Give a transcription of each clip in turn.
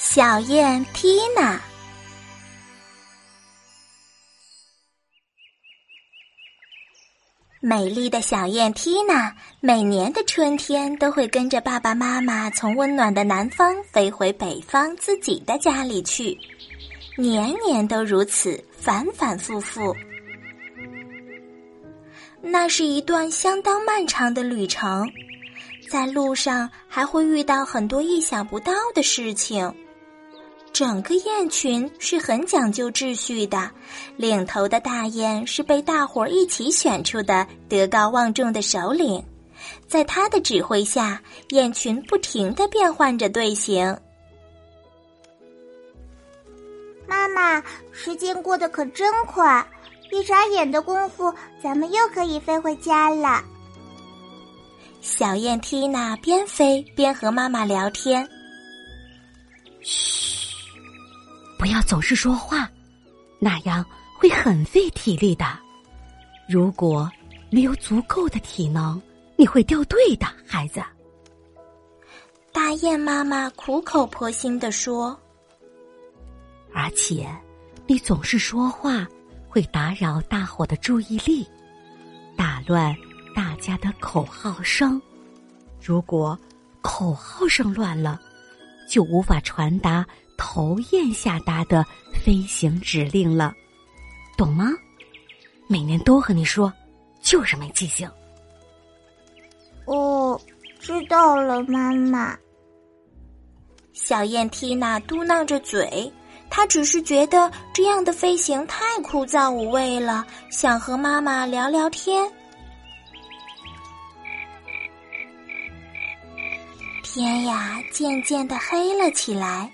小燕缇娜，美丽的小燕缇娜，每年的春天都会跟着爸爸妈妈从温暖的南方飞回北方自己的家里去，年年都如此，反反复复。那是一段相当漫长的旅程，在路上还会遇到很多意想不到的事情。整个雁群是很讲究秩序的，领头的大雁是被大伙儿一起选出的德高望重的首领，在他的指挥下，雁群不停的变换着队形。妈妈，时间过得可真快，一眨眼的功夫，咱们又可以飞回家了。小雁缇娜边飞边和妈妈聊天。嘘。不要总是说话，那样会很费体力的。如果没有足够的体能，你会掉队的，孩子。大雁妈妈苦口婆心的说：“而且，你总是说话会打扰大伙的注意力，打乱大家的口号声。如果口号声乱了，就无法传达。”头雁下达的飞行指令了，懂吗？每年都和你说，就是没记性。哦，知道了，妈妈。小雁缇娜嘟囔着嘴，她只是觉得这样的飞行太枯燥无味了，想和妈妈聊聊天。天呀，渐渐的黑了起来。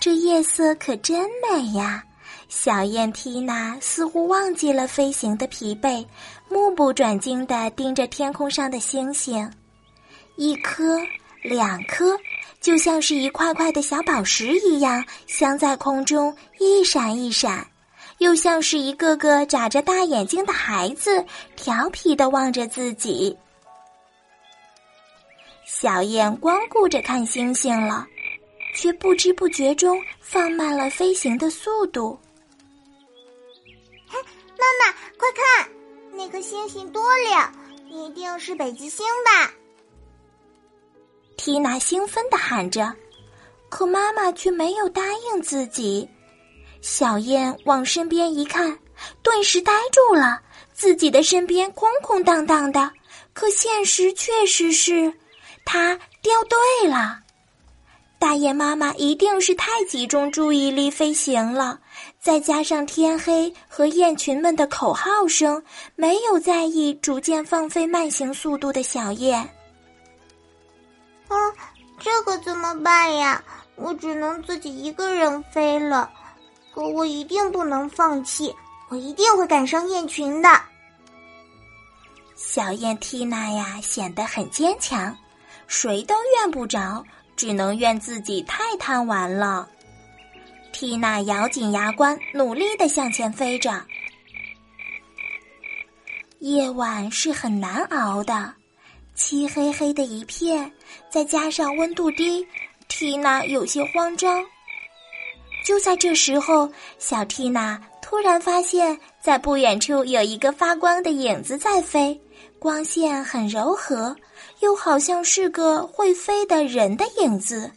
这夜色可真美呀！小燕缇娜似乎忘记了飞行的疲惫，目不转睛地盯着天空上的星星，一颗、两颗，就像是一块块的小宝石一样，镶在空中一闪一闪，又像是一个个眨着大眼睛的孩子，调皮地望着自己。小燕光顾着看星星了。却不知不觉中放慢了飞行的速度。嘿妈妈，快看，那颗星星多亮，一定是北极星吧？缇娜兴奋的喊着，可妈妈却没有答应自己。小燕往身边一看，顿时呆住了，自己的身边空空荡荡的，可现实确实是，它掉队了。大雁妈妈一定是太集中注意力飞行了，再加上天黑和雁群们的口号声，没有在意逐渐放飞慢行速度的小雁。啊，这可怎么办呀？我只能自己一个人飞了。可我一定不能放弃，我一定会赶上雁群的。小雁缇娜呀，显得很坚强，谁都怨不着。只能怨自己太贪玩了。缇娜咬紧牙关，努力的向前飞着。夜晚是很难熬的，漆黑黑的一片，再加上温度低，缇娜有些慌张。就在这时候，小缇娜突然发现，在不远处有一个发光的影子在飞。光线很柔和，又好像是个会飞的人的影子。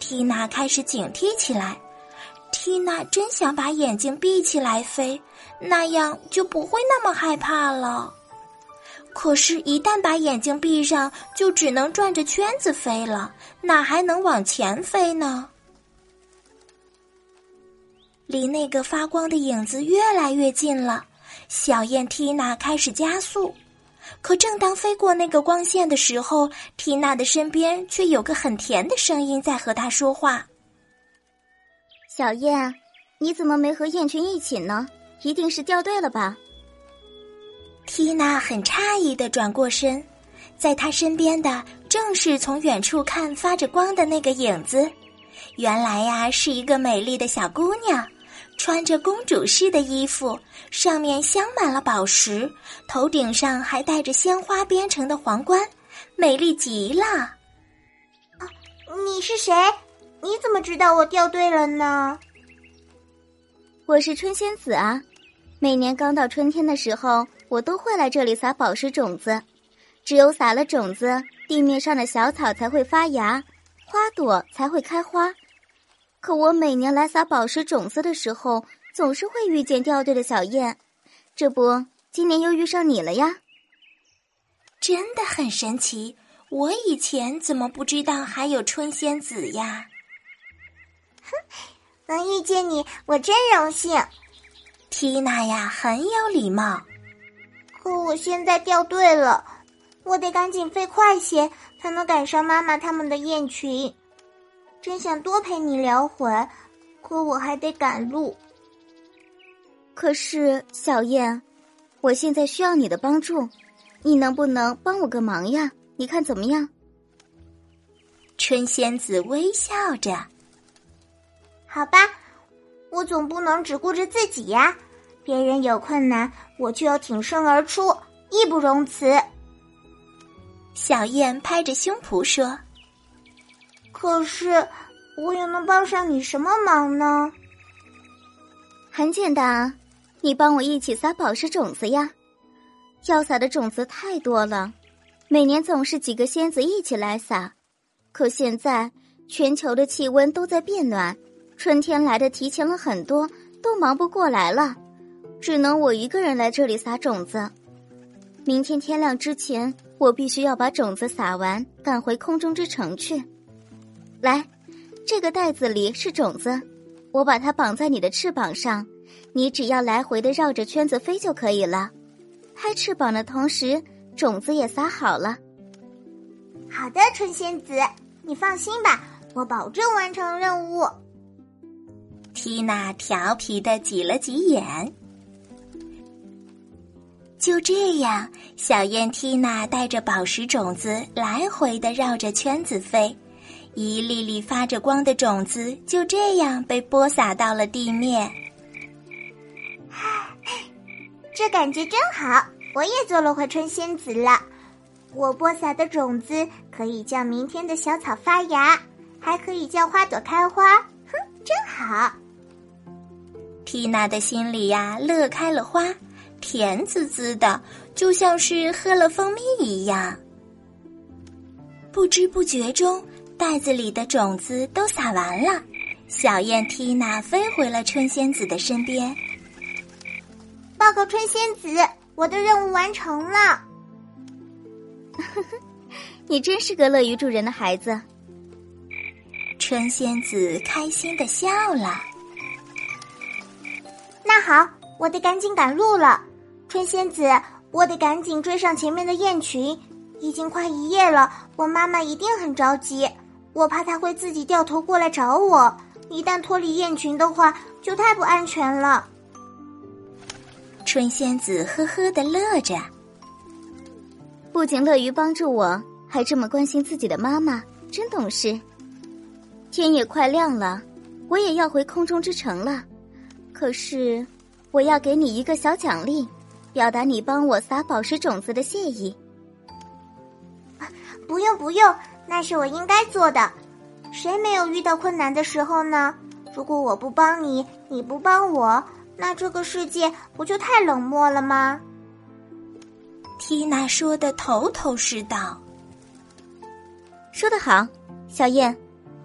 缇娜开始警惕起来。缇娜真想把眼睛闭起来飞，那样就不会那么害怕了。可是，一旦把眼睛闭上，就只能转着圈子飞了，哪还能往前飞呢？离那个发光的影子越来越近了。小燕缇娜开始加速，可正当飞过那个光线的时候，缇娜的身边却有个很甜的声音在和她说话：“小燕，你怎么没和燕群一起呢？一定是掉队了吧？”缇娜很诧异的转过身，在她身边的正是从远处看发着光的那个影子，原来呀，是一个美丽的小姑娘。穿着公主式的衣服，上面镶满了宝石，头顶上还戴着鲜花编成的皇冠，美丽极了。啊，你是谁？你怎么知道我掉队了呢？我是春仙子啊！每年刚到春天的时候，我都会来这里撒宝石种子。只有撒了种子，地面上的小草才会发芽，花朵才会开花。可我每年来撒宝石种子的时候，总是会遇见掉队的小燕。这不，今年又遇上你了呀！真的很神奇，我以前怎么不知道还有春仙子呀？哼，能遇见你，我真荣幸。缇娜呀，很有礼貌。可我现在掉队了，我得赶紧飞快些，才能赶上妈妈他们的雁群。真想多陪你聊会，可我还得赶路。可是小燕，我现在需要你的帮助，你能不能帮我个忙呀？你看怎么样？春仙子微笑着。好吧，我总不能只顾着自己呀。别人有困难，我就要挺身而出，义不容辞。小燕拍着胸脯说：“可是，我又能帮上你什么忙呢？”很简单啊。你帮我一起撒宝石种子呀！要撒的种子太多了，每年总是几个仙子一起来撒。可现在全球的气温都在变暖，春天来的提前了很多，都忙不过来了，只能我一个人来这里撒种子。明天天亮之前，我必须要把种子撒完，赶回空中之城去。来，这个袋子里是种子，我把它绑在你的翅膀上。你只要来回的绕着圈子飞就可以了，拍翅膀的同时，种子也撒好了。好的，春仙子，你放心吧，我保证完成任务。缇娜调皮的挤了挤眼。就这样，小燕缇娜带着宝石种子来回的绕着圈子飞，一粒粒发着光的种子就这样被播撒到了地面。这感觉真好，我也做了回春仙子了。我播撒的种子可以叫明天的小草发芽，还可以叫花朵开花。哼，真好。缇娜的心里呀，乐开了花，甜滋滋的，就像是喝了蜂蜜一样。不知不觉中，袋子里的种子都撒完了，小燕缇娜飞回了春仙子的身边。报告春仙子，我的任务完成了。呵呵，你真是个乐于助人的孩子。春仙子开心的笑了。那好，我得赶紧赶路了。春仙子，我得赶紧追上前面的雁群。已经快一夜了，我妈妈一定很着急。我怕他会自己掉头过来找我。一旦脱离雁群的话，就太不安全了。春仙子呵呵的乐着，不仅乐于帮助我，还这么关心自己的妈妈，真懂事。天也快亮了，我也要回空中之城了。可是，我要给你一个小奖励，表达你帮我撒宝石种子的谢意。不用不用，那是我应该做的。谁没有遇到困难的时候呢？如果我不帮你，你不帮我。那这个世界不就太冷漠了吗？缇娜说的头头是道。说得好，小燕，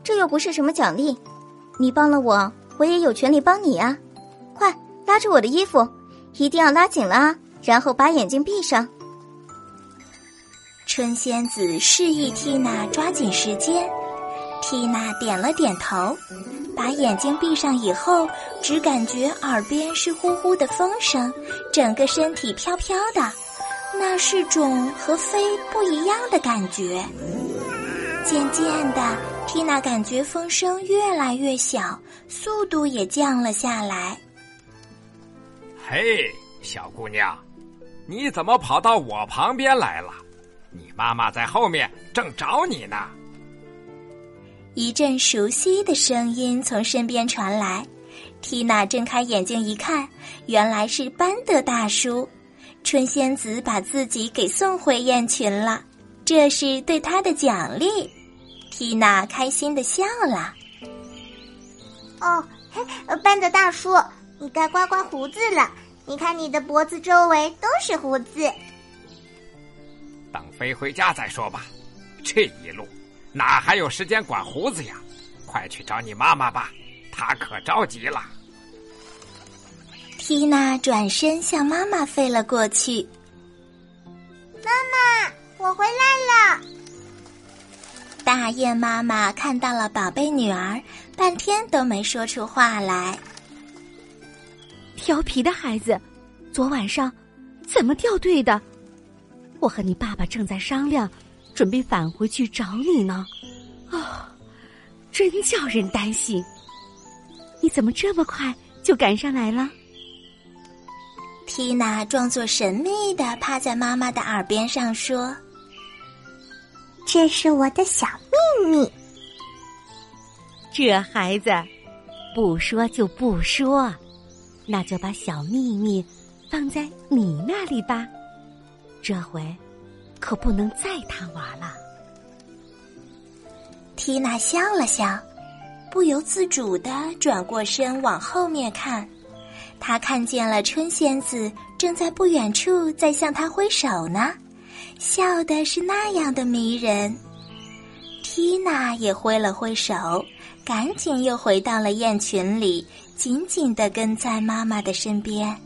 这又不是什么奖励，你帮了我，我也有权利帮你啊！快拉着我的衣服，一定要拉紧了啊！然后把眼睛闭上。春仙子示意缇娜抓紧时间，缇娜点了点头。把眼睛闭上以后，只感觉耳边是呼呼的风声，整个身体飘飘的，那是种和飞不一样的感觉。渐渐的，缇娜感觉风声越来越小，速度也降了下来。嘿，小姑娘，你怎么跑到我旁边来了？你妈妈在后面正找你呢。一阵熟悉的声音从身边传来，缇娜睁开眼睛一看，原来是班德大叔。春仙子把自己给送回雁群了，这是对他的奖励。缇娜开心的笑了。哦，嘿，班德大叔，你该刮刮胡子了。你看，你的脖子周围都是胡子。等飞回家再说吧。这一路哪还有时间管胡子呀？快去找你妈妈吧，她可着急了。缇娜转身向妈妈飞了过去。妈妈，我回来了。大雁妈妈看到了宝贝女儿，半天都没说出话来。调皮的孩子，昨晚上怎么掉队的？我和你爸爸正在商量，准备返回去找你呢。啊，真叫人担心。你怎么这么快就赶上来了？缇娜装作神秘的趴在妈妈的耳边上说：“这是我的小秘密。”这孩子不说就不说，那就把小秘密放在你那里吧。这回可不能再贪玩了。缇娜笑了笑，不由自主的转过身往后面看。他看见了春仙子正在不远处在向他挥手呢，笑的是那样的迷人。缇娜也挥了挥手，赶紧又回到了雁群里，紧紧的跟在妈妈的身边。